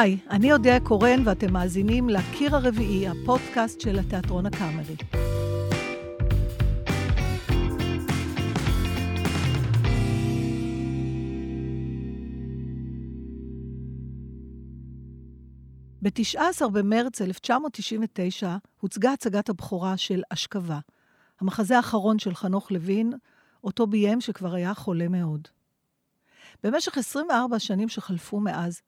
היי, אני אודיה קורן ואתם מאזינים לקיר הרביעי, הפודקאסט של התיאטרון הקאמרי. ב-19 במרץ 1999 הוצגה הצגת הבכורה של אשכבה, המחזה האחרון של חנוך לוין, אותו ביים שכבר היה חולה מאוד. במשך 24 השנים שחלפו מאז,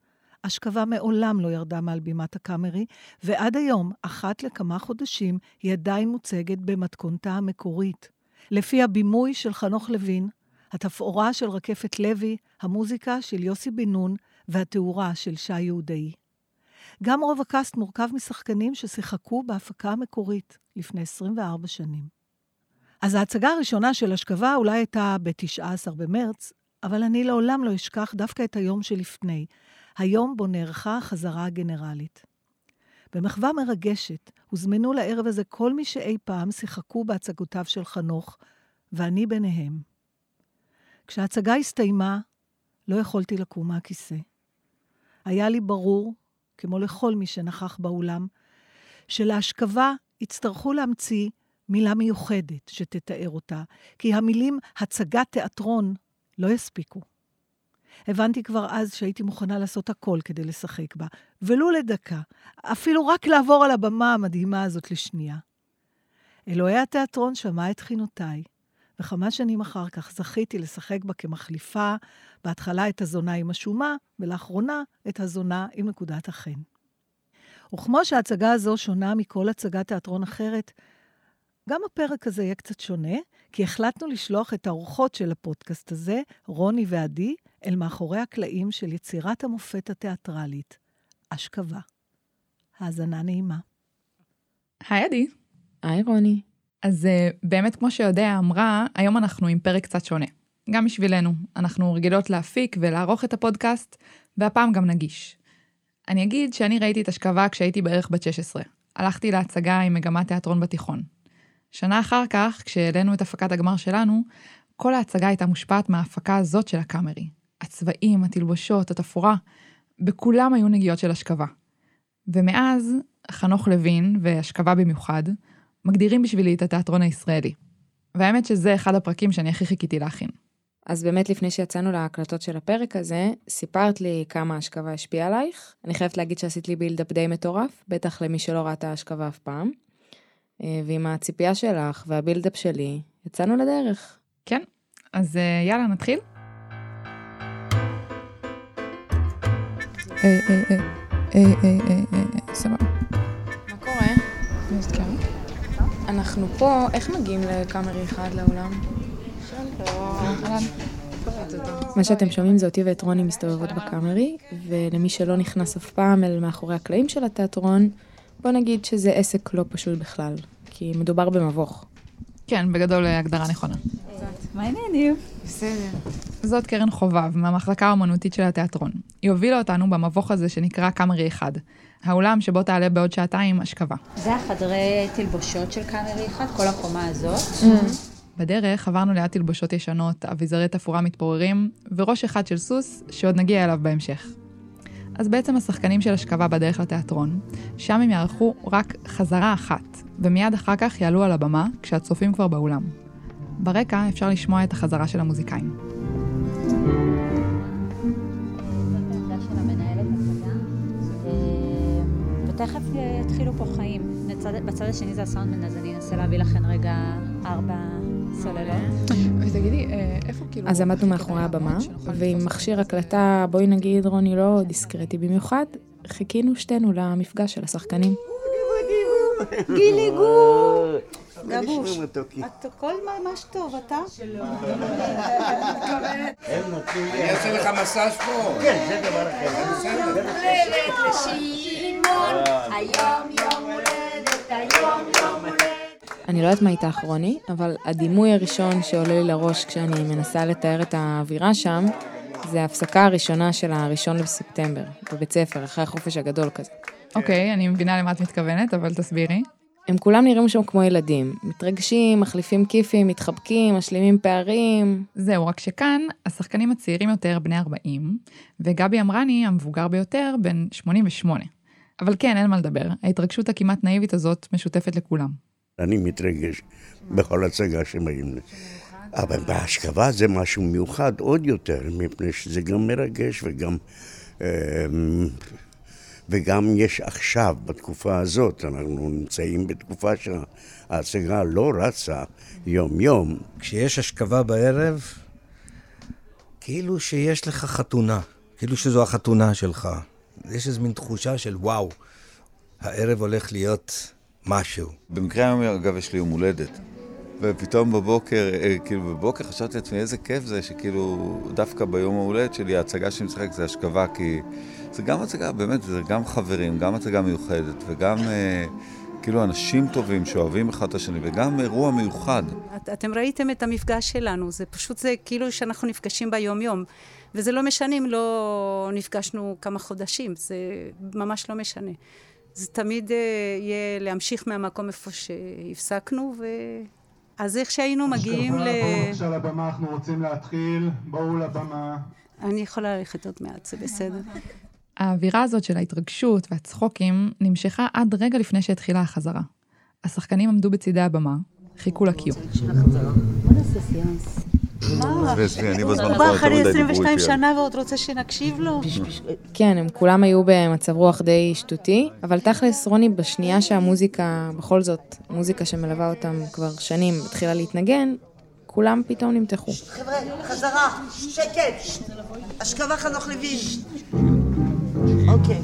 אשכבה מעולם לא ירדה מעל בימת הקאמרי, ועד היום, אחת לכמה חודשים, היא עדיין מוצגת במתכונתה המקורית. לפי הבימוי של חנוך לוין, התפאורה של רקפת לוי, המוזיקה של יוסי בן נון והתאורה של שי יהודאי. גם רוב הקאסט מורכב משחקנים ששיחקו בהפקה המקורית לפני 24 שנים. אז ההצגה הראשונה של אשכבה אולי הייתה ב-19 במרץ, אבל אני לעולם לא אשכח דווקא את היום שלפני, היום בו נערכה החזרה הגנרלית. במחווה מרגשת הוזמנו לערב הזה כל מי שאי פעם שיחקו בהצגותיו של חנוך, ואני ביניהם. כשההצגה הסתיימה, לא יכולתי לקום מהכיסא. היה לי ברור, כמו לכל מי שנכח באולם, שלהשכבה יצטרכו להמציא מילה מיוחדת שתתאר אותה, כי המילים הצגת תיאטרון לא יספיקו. הבנתי כבר אז שהייתי מוכנה לעשות הכל כדי לשחק בה, ולו לדקה, אפילו רק לעבור על הבמה המדהימה הזאת לשנייה. אלוהי התיאטרון שמע את תחינותיי, וכמה שנים אחר כך זכיתי לשחק בה כמחליפה, בהתחלה את הזונה עם השומה, ולאחרונה את הזונה עם נקודת החן. וכמו שההצגה הזו שונה מכל הצגת תיאטרון אחרת, גם הפרק הזה יהיה קצת שונה, כי החלטנו לשלוח את האורחות של הפודקאסט הזה, רוני ועדי, אל מאחורי הקלעים של יצירת המופת התיאטרלית, אשכבה. האזנה נעימה. היי עדי. היי רוני. אז אה, באמת, כמו שיודע אמרה, היום אנחנו עם פרק קצת שונה. גם בשבילנו, אנחנו רגילות להפיק ולערוך את הפודקאסט, והפעם גם נגיש. אני אגיד שאני ראיתי את אשכבה כשהייתי בערך בת 16. הלכתי להצגה עם מגמת תיאטרון בתיכון. שנה אחר כך, כשהעלינו את הפקת הגמר שלנו, כל ההצגה הייתה מושפעת מההפקה הזאת של הקאמרי. הצבעים, התלבושות, התפאורה, בכולם היו נגיעות של אשכבה. ומאז, חנוך לוין, ואשכבה במיוחד, מגדירים בשבילי את התיאטרון הישראלי. והאמת שזה אחד הפרקים שאני הכי חיכיתי להכין. אז באמת לפני שיצאנו להקלטות של הפרק הזה, סיפרת לי כמה אשכבה השפיעה עלייך. אני חייבת להגיד שעשית לי בילדאפ די מטורף, בטח למי שלא ראתה אשכבה אף פעם. אה, ועם הציפייה שלך והבילדאפ שלי, יצאנו לדרך. כן, אז אה, יאללה, נתחיל? היי, היי, היי, היי, היי, היי, היי, סבבה. מה קורה? אנחנו פה, איך מגיעים לקאמרי אחד לאולם? מה שאתם שומעים זה אותי ואת רוני מסתובבות בקאמרי, ולמי שלא נכנס אף פעם אל מאחורי הקלעים של התיאטרון, בוא נגיד שזה עסק לא פשוט בכלל, כי מדובר במבוך. כן, בגדול הגדרה נכונה. מה העניינים? בסדר. זאת קרן חובב, מהמחלקה האומנותית של התיאטרון. היא הובילה אותנו במבוך הזה שנקרא קאמרי אחד, האולם שבו תעלה בעוד שעתיים אשכבה. זה החדרי תלבושות של קאמרי אחד, כל הקומה הזאת. בדרך עברנו ליד תלבושות ישנות, אביזרי תפאורה מתפוררים, וראש אחד של סוס, שעוד נגיע אליו בהמשך. אז בעצם השחקנים של אשכבה בדרך לתיאטרון, שם הם יערכו רק חזרה אחת, ומיד אחר כך יעלו על הבמה, כשהצופים כבר באולם. ברקע אפשר לשמוע את החזרה של המוזיקאים. ותכף יתחילו פה חיים. בצד השני זה הסאונדמן, אז אני אנסה להביא לכם רגע ארבע סוללות. ותגידי, אה, איפה כאילו... אז עמדנו מאחורי הבמה, ועם מכשיר הקלטה, בואי נגיד, רוני לא דיסקרטי במיוחד, חיכינו שתינו למפגש של השחקנים. גילי גבוש, הכל ממש טוב, אתה? אני אעשה לך מסאז' פה. כן, זה דבר אחר. הולדת לשמעון, היום יום הולדת, היום יום הולדת. אני לא יודעת מה איתך רוני, אבל הדימוי הראשון שעולה לי לראש כשאני מנסה לתאר את האווירה שם, זה ההפסקה הראשונה של הראשון בספטמבר, בבית ספר, אחרי החופש הגדול כזה. אוקיי, אני מבינה למה את מתכוונת, אבל תסבירי. הם כולם נראים שם כמו ילדים, מתרגשים, מחליפים כיפים, מתחבקים, משלימים פערים. זהו, רק שכאן השחקנים הצעירים יותר בני 40, וגבי אמרני המבוגר ביותר בן 88. אבל כן, אין מה לדבר, ההתרגשות הכמעט נאיבית הזאת משותפת לכולם. אני מתרגש בכל הצגה שבאים לי. אבל בהשכבה זה משהו מיוחד עוד יותר, מפני שזה גם מרגש וגם... וגם יש עכשיו, בתקופה הזאת, אנחנו נמצאים בתקופה שההצגה לא רצה יום-יום. כשיש השכבה בערב, כאילו שיש לך חתונה, כאילו שזו החתונה שלך. יש איזו מין תחושה של וואו, הערב הולך להיות משהו. במקרה היום, אגב, יש לי יום הולדת. ופתאום בבוקר, אה, כאילו בבוקר חשבתי לעצמי איזה כיף זה שכאילו דווקא ביום ההולדת שלי ההצגה שאני משחק זה השכבה כי זה גם הצגה, באמת, זה גם חברים, גם הצגה מיוחדת וגם אה, כאילו אנשים טובים שאוהבים אחד את השני וגם אירוע מיוחד. את, אתם ראיתם את המפגש שלנו, זה פשוט זה כאילו שאנחנו נפגשים ביום יום וזה לא משנה אם לא נפגשנו כמה חודשים, זה ממש לא משנה. זה תמיד אה, יהיה להמשיך מהמקום איפה שהפסקנו ו... אז איך שהיינו מגיעים ל... בואו בבקשה לבמה, אנחנו רוצים להתחיל, בואו לבמה. אני יכולה ללכת עוד מעט, זה בסדר. האווירה הזאת של ההתרגשות והצחוקים נמשכה עד רגע לפני שהתחילה החזרה. השחקנים עמדו בצידי הבמה, חיכו לקיום. בוא נעשה סיאנס. מה? הוא בא אחרי 22 שנה ועוד רוצה שנקשיב לו? כן, הם כולם היו במצב רוח די שטותי, אבל תכלס, רוני, בשנייה שהמוזיקה, בכל זאת, מוזיקה שמלווה אותם כבר שנים, התחילה להתנגן, כולם פתאום נמתחו. חבר'ה, חזרה, שקט, השכבה חנוך לוין. אוקיי.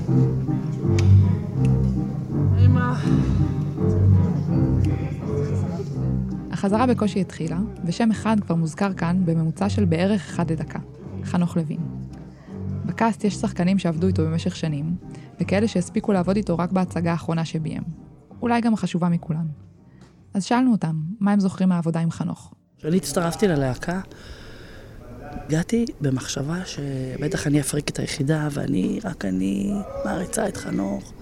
החזרה בקושי התחילה, ושם אחד כבר מוזכר כאן בממוצע של בערך אחד לדקה, חנוך לוין. בקאסט יש שחקנים שעבדו איתו במשך שנים, וכאלה שהספיקו לעבוד איתו רק בהצגה האחרונה שביים. אולי גם החשובה מכולן. אז שאלנו אותם, מה הם זוכרים מהעבודה עם חנוך? כשאני הצטרפתי ללהקה, הגעתי במחשבה שבטח אני אפריק את היחידה, ואני, רק אני מעריצה את חנוך.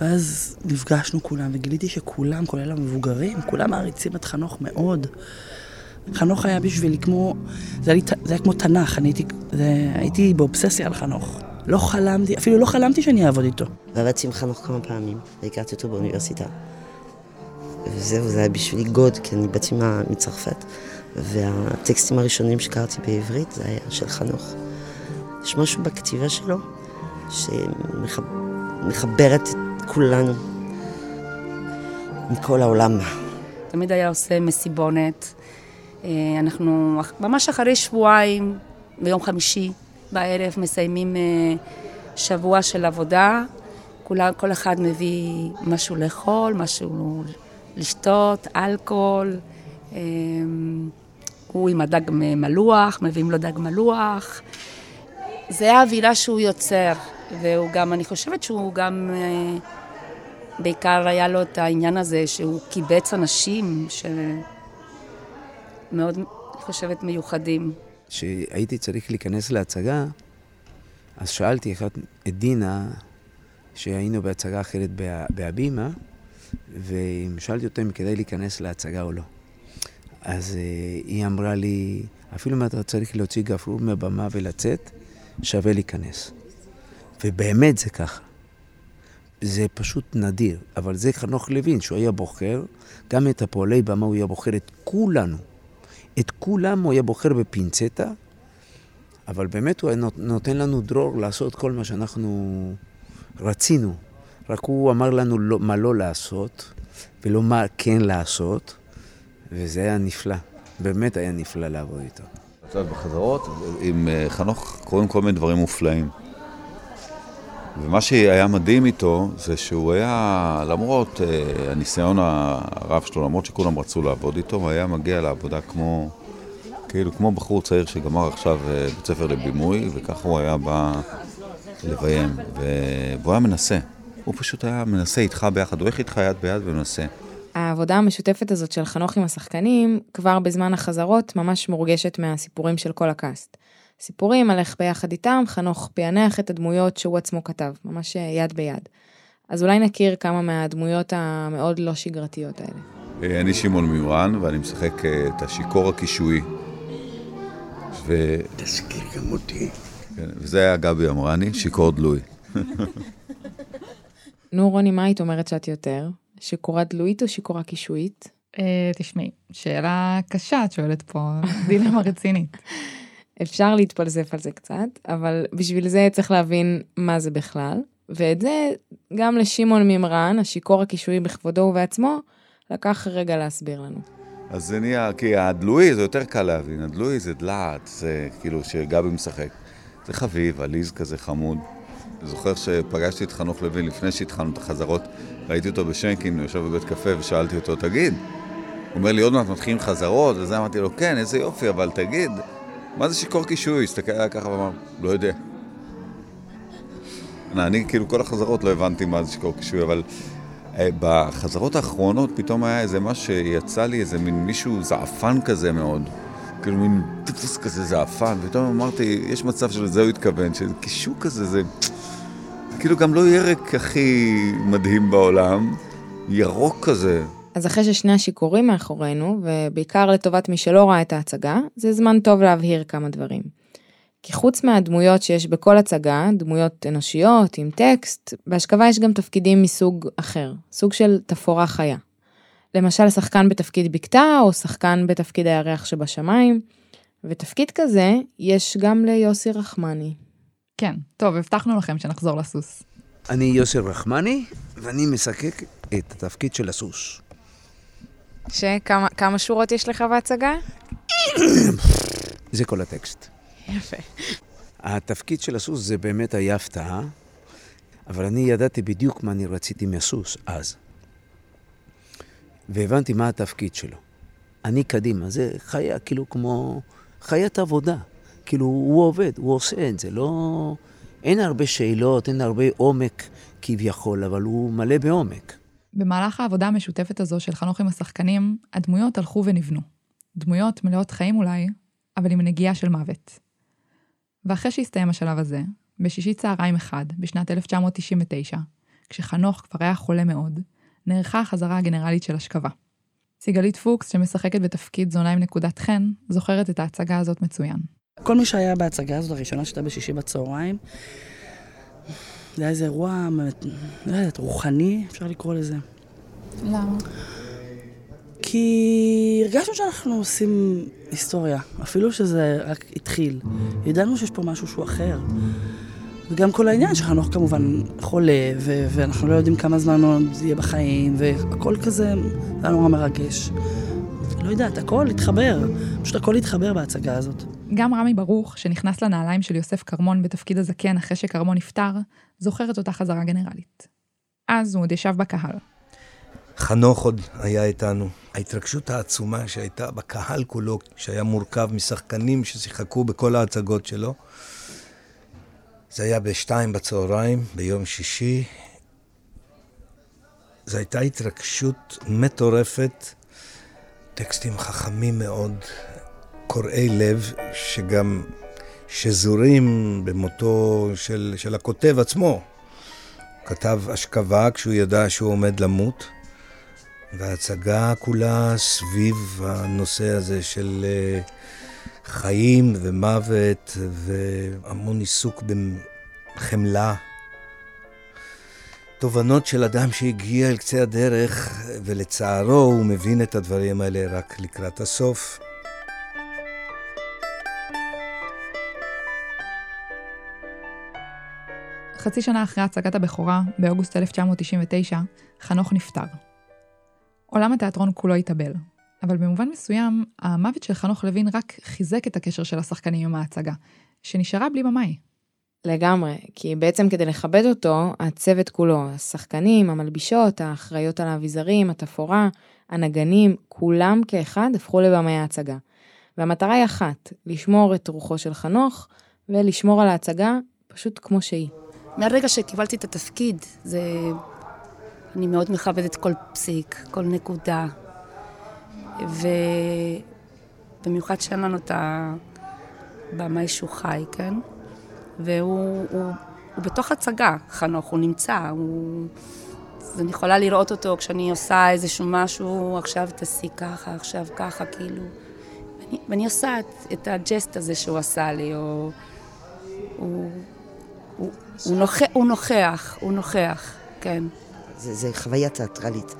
ואז נפגשנו כולם, וגיליתי שכולם, כולל המבוגרים, כולם מעריצים את חנוך מאוד. חנוך היה בשבילי כמו, זה היה, זה היה כמו תנ"ך, אני הייתי, זה, הייתי באובססיה על חנוך. לא חלמתי, אפילו לא חלמתי שאני אעבוד איתו. ועבדתי עם חנוך כמה פעמים, והכרתי אותו באוניברסיטה. וזהו, זה היה בשבילי גוד, כי אני באתי מצרפת, והטקסטים הראשונים שקראתי בעברית זה היה של חנוך. יש משהו בכתיבה שלו שמחברת את כולנו, מכל העולם. תמיד היה עושה מסיבונת. אנחנו ממש אחרי שבועיים, ביום חמישי בערב, מסיימים שבוע של עבודה. כל אחד מביא משהו לאכול, משהו לשתות, אלכוהול. הוא עם הדג מלוח, מביאים לו דג מלוח. זה האווירה שהוא יוצר, והוא גם, אני חושבת שהוא גם, בעיקר היה לו את העניין הזה שהוא קיבץ אנשים שמאוד, אני חושבת, מיוחדים. כשהייתי צריך להיכנס להצגה, אז שאלתי את דינה, שהיינו בהצגה אחרת בהבימה, ושאלתי אותו אם כדאי להיכנס להצגה או לא. אז uh, היא אמרה לי, אפילו אם אתה צריך להוציא גפרור מהבמה ולצאת, שווה להיכנס. ובאמת זה ככה. זה פשוט נדיר, אבל זה חנוך לוין, שהוא היה בוחר, גם את הפועלי במה הוא היה בוחר את כולנו. את כולם הוא היה בוחר בפינצטה, אבל באמת הוא נותן לנו דרור לעשות כל מה שאנחנו רצינו. רק הוא אמר לנו לא, מה לא לעשות, ולא מה כן לעשות, וזה היה נפלא. באמת היה נפלא לעבוד איתו. עכשיו בחזרות, עם חנוך קורים כל מיני דברים מופלאים. ומה שהיה מדהים איתו, זה שהוא היה, למרות uh, הניסיון הרב שלו, למרות שכולם רצו לעבוד איתו, הוא היה מגיע לעבודה כמו, כאילו, כמו בחור צעיר שגמר עכשיו uh, בית ספר לבימוי, וככה הוא היה בא לביים, והוא היה מנסה. הוא פשוט היה מנסה איתך ביחד, הוא הולך איתך יד ביד ומנסה. העבודה המשותפת הזאת של חנוך עם השחקנים, כבר בזמן החזרות, ממש מורגשת מהסיפורים של כל הקאסט. סיפורים על איך ביחד איתם חנוך פענח את הדמויות שהוא עצמו כתב, ממש יד ביד. אז אולי נכיר כמה מהדמויות המאוד לא שגרתיות האלה. אה, אני שמעון מימרן, ואני משחק אה, את השיכור הקישואי. ו... תזכיר גם אותי. כן, וזה היה גבי אמרני, שיכור דלוי. נו, רוני, מה היית אומרת שאת יותר? שיכורה דלוית או שיכורה קישואית? אה, תשמעי, שאלה קשה את שואלת פה, דילמה רצינית. אפשר להתפלסף על זה קצת, אבל בשביל זה צריך להבין מה זה בכלל, ואת זה גם לשמעון מימרן, השיכור הקישואי בכבודו ובעצמו, לקח רגע להסביר לנו. אז זה נהיה, כי הדלוי זה יותר קל להבין, הדלוי זה דלעת, זה כאילו שגבי משחק. זה חביב, עליז כזה חמוד. זוכר שפגשתי את חנוך לוין לפני שהתחלנו את החזרות, ראיתי אותו בשנקין, הוא יושב בבית קפה ושאלתי אותו, תגיד, הוא אומר לי, עוד מעט מתחילים חזרות, וזה אמרתי לו, כן, איזה יופי, אבל תגיד, מה זה שיכור קישוי? הסתכל עליי ככה ואמר, לא יודע. אני כאילו כל החזרות לא הבנתי מה זה שיכור קישוי, אבל אה, בחזרות האחרונות פתאום היה איזה משהו שיצא לי איזה מין מישהו זעפן כזה מאוד. כאילו מין טיפוס כזה זעפן, ופתאום אמרתי, יש מצב שלזה הוא התכוון, שקישור כזה זה... כאילו גם לא ירק הכי מדהים בעולם, ירוק כזה. אז אחרי ששני השיכורים מאחורינו, ובעיקר לטובת מי שלא ראה את ההצגה, זה זמן טוב להבהיר כמה דברים. כי חוץ מהדמויות שיש בכל הצגה, דמויות אנושיות עם טקסט, בהשכבה יש גם תפקידים מסוג אחר, סוג של תפאורה חיה. למשל שחקן בתפקיד בקתה, או שחקן בתפקיד הירח שבשמיים, ותפקיד כזה יש גם ליוסי רחמני. כן, טוב, הבטחנו לכם שנחזור לסוס. אני יוסי רחמני, ואני משחק את התפקיד של הסוס. שכמה שורות יש לך בהצגה? זה כל הטקסט. יפה. התפקיד של הסוס זה באמת היה הפתעה, אבל אני ידעתי בדיוק מה אני רציתי מהסוס אז. והבנתי מה התפקיד שלו. אני קדימה, זה חיה כאילו כמו חיית עבודה. כאילו, הוא עובד, הוא עושה את זה, לא... אין הרבה שאלות, אין הרבה עומק כביכול, אבל הוא מלא בעומק. במהלך העבודה המשותפת הזו של חנוך עם השחקנים, הדמויות הלכו ונבנו. דמויות מלאות חיים אולי, אבל עם נגיעה של מוות. ואחרי שהסתיים השלב הזה, בשישי צהריים אחד, בשנת 1999, כשחנוך כבר היה חולה מאוד, נערכה החזרה הגנרלית של אשכבה. סיגלית פוקס, שמשחקת בתפקיד זונה עם נקודת חן, זוכרת את ההצגה הזאת מצוין. כל מי שהיה בהצגה הזאת, הראשונה שהייתה בשישי בצהריים, זה היה איזה אירוע, לא יודעת, רוחני, אפשר לקרוא לזה. למה? כי הרגשנו שאנחנו עושים היסטוריה, אפילו שזה רק התחיל. ידענו שיש פה משהו שהוא אחר. וגם כל העניין שחנוך כמובן חולה, ו- ואנחנו לא יודעים כמה זמן עוד יהיה בחיים, והכל כזה, זה היה נורא מרגש. לא יודעת, הכל התחבר, פשוט הכל התחבר בהצגה הזאת. גם רמי ברוך, שנכנס לנעליים של יוסף כרמון בתפקיד הזקן אחרי שכרמון נפטר, זוכר את אותה חזרה גנרלית. אז הוא עוד ישב בקהל. חנוך עוד היה איתנו. ההתרגשות העצומה שהייתה בקהל כולו, שהיה מורכב משחקנים ששיחקו בכל ההצגות שלו. זה היה בשתיים בצהריים, ביום שישי. זו הייתה התרגשות מטורפת, טקסטים חכמים מאוד, קורעי לב, שגם שזורים במותו של, של הכותב עצמו. כתב אשכבה כשהוא ידע שהוא עומד למות, וההצגה כולה סביב הנושא הזה של אה, חיים ומוות והמון עיסוק בחמלה. תובנות של אדם שהגיע אל קצה הדרך, ולצערו הוא מבין את הדברים האלה רק לקראת הסוף. חצי שנה אחרי הצגת הבכורה, באוגוסט 1999, חנוך נפטר. עולם התיאטרון כולו התאבל, אבל במובן מסוים, המוות של חנוך לוין רק חיזק את הקשר של השחקנים עם ההצגה, שנשארה בלי במאי. לגמרי, כי בעצם כדי לכבד אותו, הצוות כולו, השחקנים, המלבישות, האחראיות על האביזרים, התפאורה, הנגנים, כולם כאחד הפכו לבמאי ההצגה. והמטרה היא אחת, לשמור את רוחו של חנוך, ולשמור על ההצגה פשוט כמו שהיא. מהרגע שקיבלתי את התפקיד, זה... אני מאוד מכבדת כל פסיק, כל נקודה. ובמיוחד שאין לנו את הבמאי שהוא חי, כן? והוא הוא, הוא בתוך הצגה, חנוך, הוא נמצא, הוא... אז אני יכולה לראות אותו כשאני עושה איזשהו משהו, עכשיו תעשי ככה, עכשיו ככה, כאילו. ואני, ואני עושה את, את הג'סט הזה שהוא עשה לי, או... הוא, הוא, הוא, נוכח, הוא נוכח, הוא נוכח, כן. זה, זה חוויה תיאטרלית.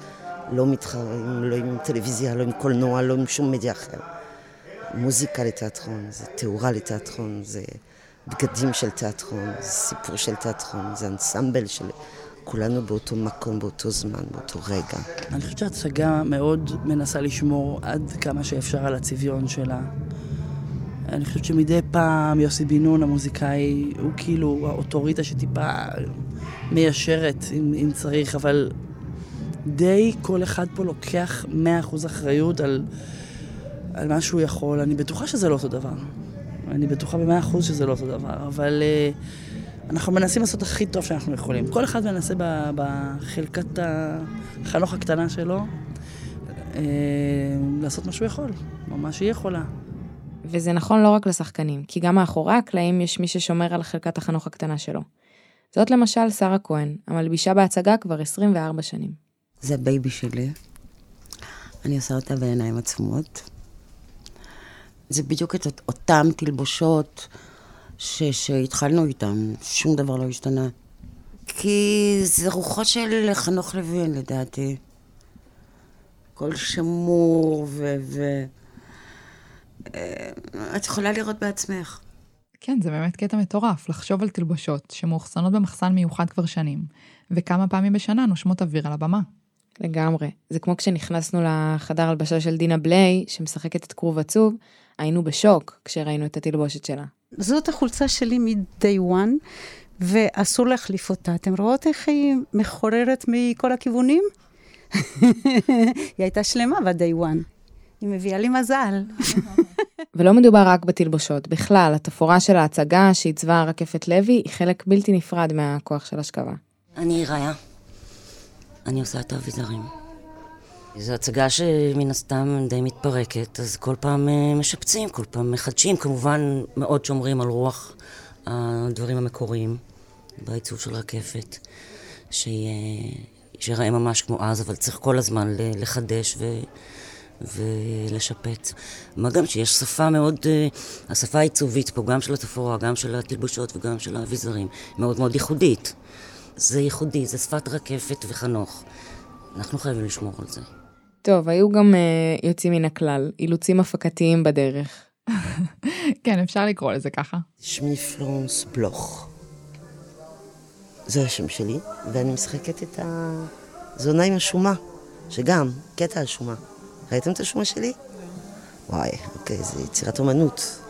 לא מתחרים, לא עם טלוויזיה, לא עם קולנוע, לא עם שום מדיה אחר. מוזיקה לתיאטרון, זה תאורה לתיאטרון, זה בגדים של תיאטרון, זה סיפור של תיאטרון, זה אנסמבל של כולנו באותו מקום, באותו זמן, באותו רגע. אני חושבת שההצגה מאוד מנסה לשמור עד כמה שאפשר על הצביון שלה. אני חושבת שמדי פעם יוסי בן נון, המוזיקאי, הוא כאילו האוטוריטה שטיפה מיישרת אם, אם צריך, אבל די כל אחד פה לוקח 100% אחריות על, על מה שהוא יכול. אני בטוחה שזה לא אותו דבר. אני בטוחה ב-100% שזה לא אותו דבר, אבל uh, אנחנו מנסים לעשות הכי טוב שאנחנו יכולים. כל אחד מנסה בחלקת החנוך הקטנה שלו uh, לעשות מה שהוא יכול, מה שהיא יכולה. וזה נכון לא רק לשחקנים, כי גם מאחורי הקלעים יש מי ששומר על חלקת החנוך הקטנה שלו. זאת למשל שרה כהן, המלבישה בהצגה כבר 24 שנים. זה ה baby שלי. אני עושה אותה בעיניים עצומות. זה בדיוק את אותן תלבושות ש, שהתחלנו איתן, שום דבר לא השתנה. כי זה רוחות של חנוך לוין, לדעתי. הכל שמור ו... ו... אה, את יכולה לראות בעצמך. כן, זה באמת קטע מטורף, לחשוב על תלבושות שמאוחסנות במחסן מיוחד כבר שנים, וכמה פעמים בשנה נושמות אוויר על הבמה. לגמרי. זה כמו כשנכנסנו לחדר הלבשה של דינה בליי, שמשחקת את כרוב עצוב, היינו בשוק כשראינו את התלבושת שלה. זאת החולצה שלי מ-day one, ואסור להחליף אותה. אתם רואות איך היא מחוררת מכל הכיוונים? היא הייתה שלמה ב-day one. היא מביאה לי מזל. ולא מדובר רק בתלבושות, בכלל, התפאורה של ההצגה שעיצבה רקפת לוי היא חלק בלתי נפרד מהכוח של השכבה. אני ראיה. אני עושה את האביזרים. זו הצגה שמן הסתם די מתפרקת, אז כל פעם אה, משפצים, כל פעם מחדשים, כמובן מאוד שומרים על רוח הדברים המקוריים בעיצוב של רקפת, שיראה ממש כמו אז, אבל צריך כל הזמן לחדש ו... ולשפץ. מה גם שיש שפה מאוד, אה, השפה העיצובית פה, גם של התפאורה, גם של התלבושות וגם של האביזרים, מאוד מאוד ייחודית. זה ייחודי, זה שפת רקפת וחנוך. אנחנו חייבים לשמור על זה. טוב, היו גם uh, יוצאים מן הכלל, אילוצים הפקתיים בדרך. כן, אפשר לקרוא לזה ככה. שמי פלורנס בלוך. זה השם שלי, ואני משחקת את הזונה עם השומה, שגם, קטע השומה. ראיתם את השומה שלי? וואי, אוקיי, זה יצירת אומנות.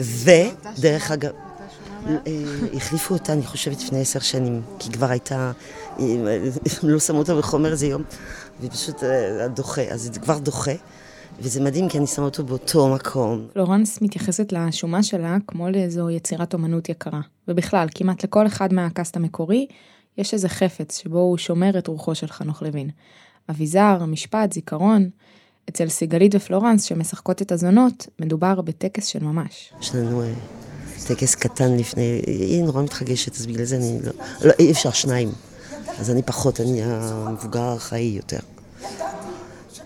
ודרך אגב, אה, החליפו אותה, אני חושבת, לפני עשר שנים, כי כבר הייתה, לא שמו אותה בחומר איזה יום, ופשוט אה, דוחה, אז זה כבר דוחה. וזה מדהים כי אני שמה אותו באותו מקום. פלורנס מתייחסת לשומה שלה כמו לאיזו יצירת אומנות יקרה. ובכלל, כמעט לכל אחד מהקאסט המקורי, יש איזה חפץ שבו הוא שומר את רוחו של חנוך לוין. אביזר, משפט, זיכרון. אצל סיגלית ופלורנס שמשחקות את הזונות, מדובר בטקס של ממש. יש לנו אה, טקס קטן לפני, היא נורא מתחגשת, אז בגלל זה אני לא, לא, אי אפשר שניים. אז אני פחות, אני המבוגר הארכאי יותר.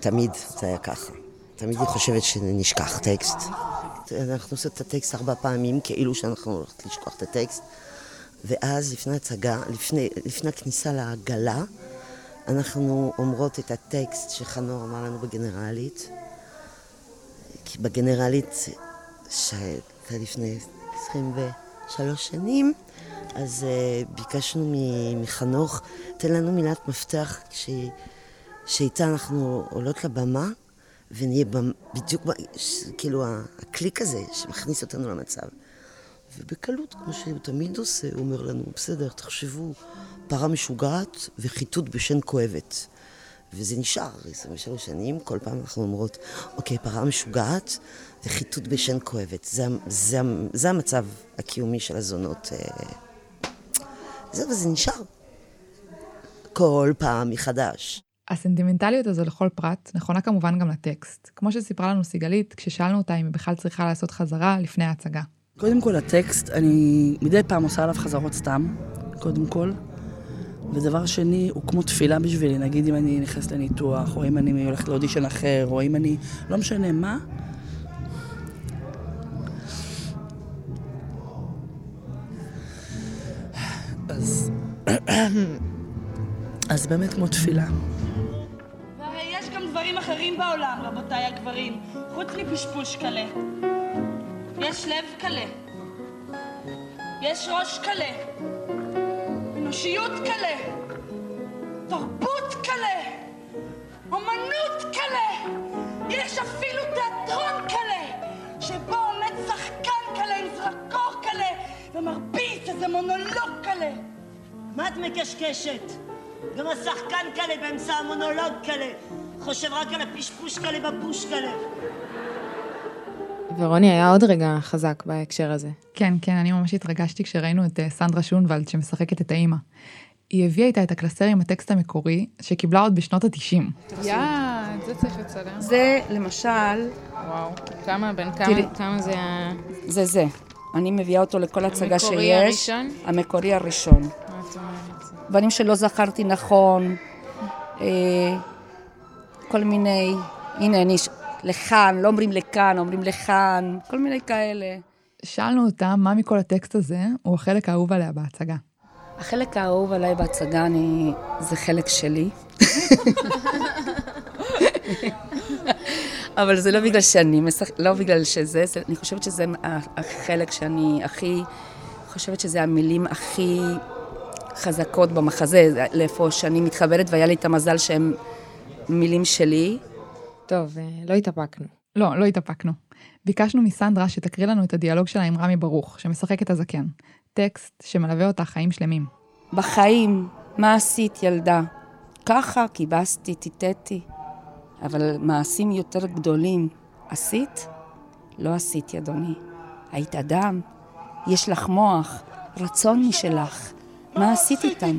תמיד זה היה ככה. תמיד היא חושבת שנשכח טקסט. אנחנו עושים את הטקסט ארבע פעמים, כאילו שאנחנו הולכות לשכוח את הטקסט. ואז לפני הצגה, לפני, לפני הכניסה לעגלה, אנחנו אומרות את הטקסט שחנור אמר לנו בגנרלית. כי בגנרלית, שהייתה לפני 23 שנים, אז uh, ביקשנו מחנוך, תן לנו מילת מפתח ש... שאיתה אנחנו עולות לבמה, ונהיה בדיוק, כאילו הקליק הזה שמכניס אותנו למצב. ובקלות, כמו שהוא תמיד עושה, הוא אומר לנו, בסדר, תחשבו, פרה משוגעת וחיטוט בשן כואבת. וזה נשאר 23 שנים, כל פעם אנחנו אומרות, אוקיי, פרה משוגעת וחיטוט בשן כואבת. זה, זה, זה המצב הקיומי של הזונות. אה. זהו, וזה נשאר. כל פעם מחדש. הסנטימנטליות הזו לכל פרט נכונה כמובן גם לטקסט. כמו שסיפרה לנו סיגלית, כששאלנו אותה אם היא בכלל צריכה לעשות חזרה לפני ההצגה. קודם כל, הטקסט, אני מדי פעם עושה עליו חזרות סתם, קודם כל. ודבר שני, הוא כמו תפילה בשבילי. נגיד אם אני נכנס לניתוח, או אם אני הולכת לאודישן אחר, או אם אני... לא משנה מה. אז... אז באמת כמו תפילה. והרי יש גם דברים אחרים בעולם, רבותיי הגברים, חוץ מפשפוש קלה. יש לב קלה. יש ראש קלה. אנושיות קלה. תרבות קלה. אומנות קלה. יש אפילו תיאטרון קלה, שבו עומד שחקן קלה עם זרקור קלה ומרביץ איזה מונולוג קלה. מה את מקשקשת? גם השחקן קלה באמצע המונולוג קלה. חושב רק על הפשפוש קלה בבוש קלה. ורוני היה עוד רגע חזק בהקשר הזה. כן, כן, אני ממש התרגשתי כשראינו את אה, סנדרה שונוולד שמשחקת את האימא. היא הביאה איתה את הקלסר עם הטקסט המקורי, שקיבלה עוד בשנות ה-90. יא, את זה צריך לצלם. זה למשל... וואו, כמה, בין תראי. כמה, כמה זה ה... זה זה. אני מביאה אותו לכל הצגה שיש. המקורי הראשון? המקורי הראשון. מה את אומרת? דברים שלא זכרתי נכון, אה, כל מיני, הנה אני, לכאן, לא אומרים לכאן, אומרים לכאן, כל מיני כאלה. שאלנו אותה מה מכל הטקסט הזה הוא החלק האהוב עליה בהצגה. החלק האהוב עליי בהצגה אני, זה חלק שלי. אבל זה לא בגלל שאני משחק, לא בגלל שזה, זה, אני חושבת שזה החלק שאני הכי, חושבת שזה המילים הכי חזקות במחזה, זה לאיפה שאני מתחברת, והיה לי את המזל שהם מילים שלי. טוב, אה, לא התאפקנו. לא, לא התאפקנו. ביקשנו מסנדרה שתקריא לנו את הדיאלוג שלה עם רמי ברוך, שמשחק את הזקן. טקסט שמלווה אותה חיים שלמים. בחיים, מה עשית, ילדה? ככה, כיבסתי, טיטטי. אבל מעשים יותר גדולים עשית? לא עשיתי, אדוני. היית אדם, יש לך מוח, רצון משלך. מה עשית איתם?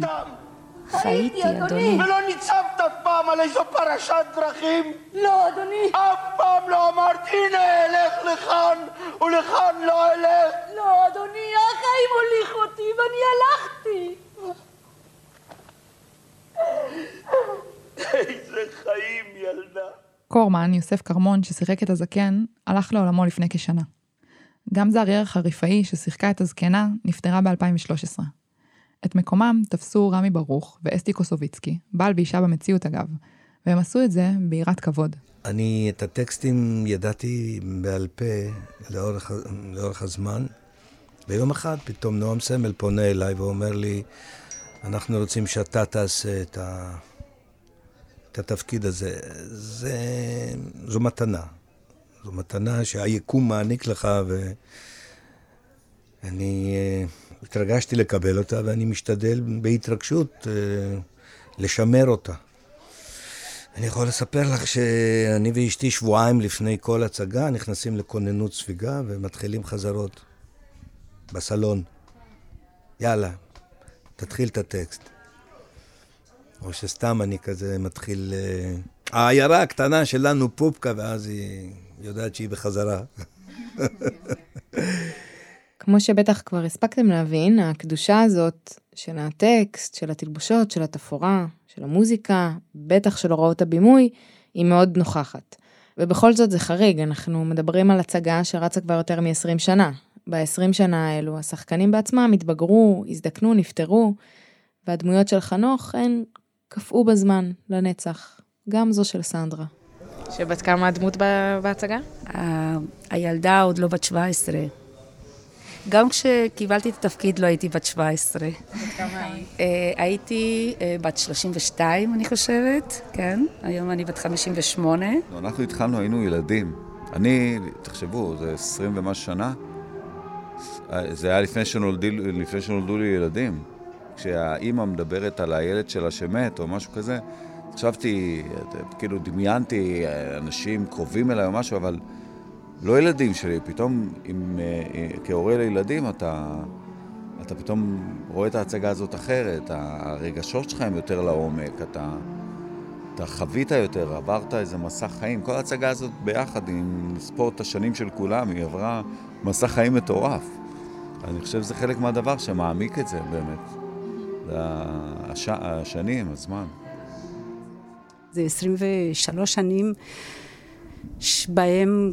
חייתי, אדוני. ולא ניצבת אף פעם על איזו פרשת דרכים? לא, אדוני. אף פעם לא אמרת, הנה, אלך לכאן, ולכאן לא אלך. לא, אדוני, החיים הוליכו אותי ואני הלכתי. איזה חיים, ילדה. קורמן, יוסף כרמון, ששיחק את הזקן, הלך לעולמו לפני כשנה. גם זריאר החריפאי, ששיחקה את הזקנה, נפטרה ב-2013. את מקומם תפסו רמי ברוך ואסתי קוסוביצקי, בעל ואישה במציאות אגב, והם עשו את זה ביראת כבוד. אני את הטקסטים ידעתי בעל פה לאורך, לאורך הזמן. ויום אחד פתאום נועם סמל פונה אליי ואומר לי, אנחנו רוצים שאתה תעשה את, ה... את התפקיד הזה. זה... זו מתנה. זו מתנה שהיקום מעניק לך, ואני אה, התרגשתי לקבל אותה, ואני משתדל בהתרגשות אה, לשמר אותה. אני יכול לספר לך שאני ואשתי שבועיים לפני כל הצגה נכנסים לכוננות ספיגה ומתחילים חזרות בסלון. יאללה, תתחיל את הטקסט. או שסתם אני כזה מתחיל... אה, העיירה הקטנה שלנו פופקה, ואז היא יודעת שהיא בחזרה. כמו שבטח כבר הספקתם להבין, הקדושה הזאת של הטקסט, של התלבושות, של התפאורה, של המוזיקה, בטח של הוראות הבימוי, היא מאוד נוכחת. ובכל זאת זה חריג, אנחנו מדברים על הצגה שרצה כבר יותר מ-20 שנה. ב-20 שנה האלו השחקנים בעצמם התבגרו, הזדקנו, נפטרו, והדמויות של חנוך הן קפאו בזמן, לנצח. גם זו של סנדרה. שבת כמה הדמות בהצגה? הילדה עוד לא בת 17. גם כשקיבלתי את התפקיד לא הייתי בת 17. אה, הייתי אה, בת 32, אני חושבת, כן. היום אני בת 58. אנחנו התחלנו, היינו ילדים. אני, תחשבו, זה 20 ומשהו שנה. זה היה לפני שנולדו, לפני שנולדו לי ילדים. כשהאימא מדברת על הילד שלה שמת או משהו כזה, חשבתי, כאילו דמיינתי אנשים קרובים אליי או משהו, אבל לא ילדים שלי. פתאום, עם, אה, כהורה לילדים, אתה, אתה פתאום רואה את ההצגה הזאת אחרת. הרגשות שלך הם יותר לעומק, אתה... אתה חווית יותר, עברת איזה מסע חיים. כל ההצגה הזאת ביחד, עם ספורט השנים של כולם, היא עברה מסע חיים מטורף. אני חושב שזה חלק מהדבר שמעמיק את זה באמת. זה הש... השנים, הזמן. זה 23 שנים שבהם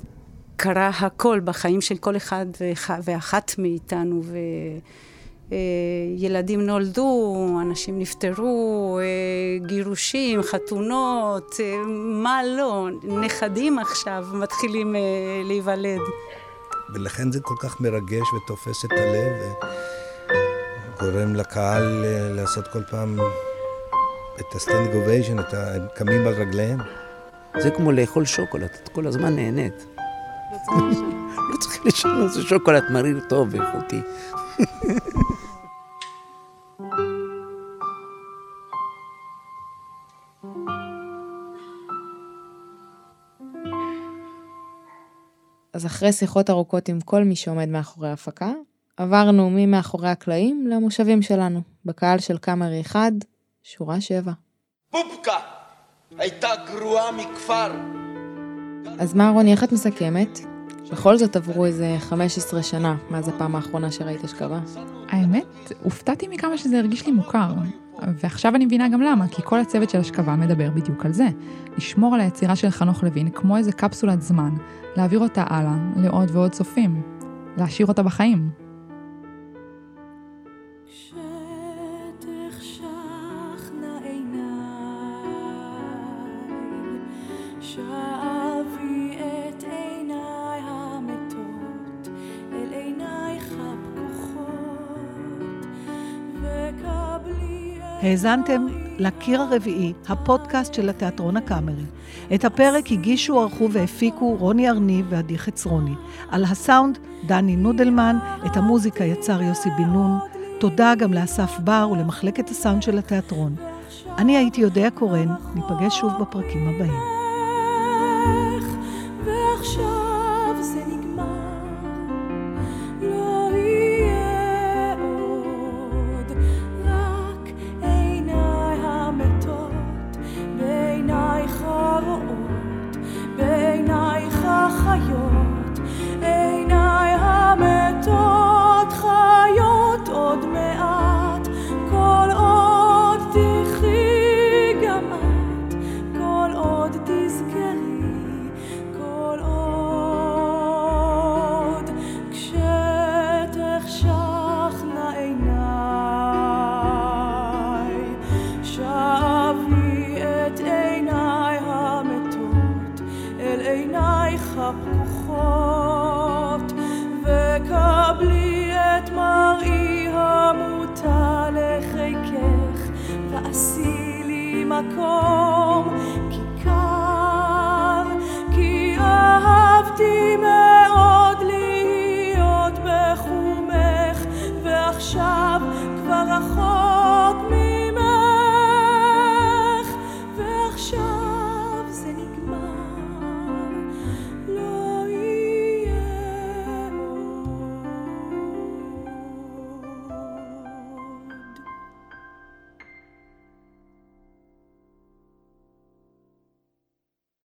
קרה הכל בחיים של כל אחד ואחת מאיתנו, וילדים נולדו, אנשים נפטרו, גירושים, חתונות, מה לא, נכדים עכשיו מתחילים להיוולד. ולכן זה כל כך מרגש ותופס את הלב, וגורם לקהל לעשות כל פעם את ה standing ovation, את ה... הם קמים על רגליהם. זה כמו לאכול שוקולד, את כל הזמן נהנית. לא צריך לשנות, זה שוקולד מריר טוב ואיכותי. אז אחרי שיחות ארוכות עם כל מי שעומד מאחורי ההפקה, עברנו ממאחורי הקלעים למושבים שלנו, בקהל של קאמרי 1, שורה 7. בובקה הייתה גרועה מכפר. אז מה רוני, איך את מסכמת? בכל זאת עברו איזה 15 שנה מאז הפעם האחרונה שראית אשכבה. האמת, הופתעתי מכמה שזה הרגיש לי מוכר. ועכשיו אני מבינה גם למה, כי כל הצוות של אשכבה מדבר בדיוק על זה. לשמור על היצירה של חנוך לוין כמו איזה קפסולת זמן, להעביר אותה הלאה לעוד ועוד צופים. להשאיר אותה בחיים. האזנתם לקיר הרביעי, הפודקאסט של התיאטרון הקאמרי. את הפרק הגישו, ערכו והפיקו רוני ארניב ועדי חצרוני. על הסאונד, דני נודלמן, את המוזיקה יצר יוסי בן נון. תודה גם לאסף בר ולמחלקת הסאונד של התיאטרון. אני הייתי יודע קורן, ניפגש שוב בפרקים הבאים.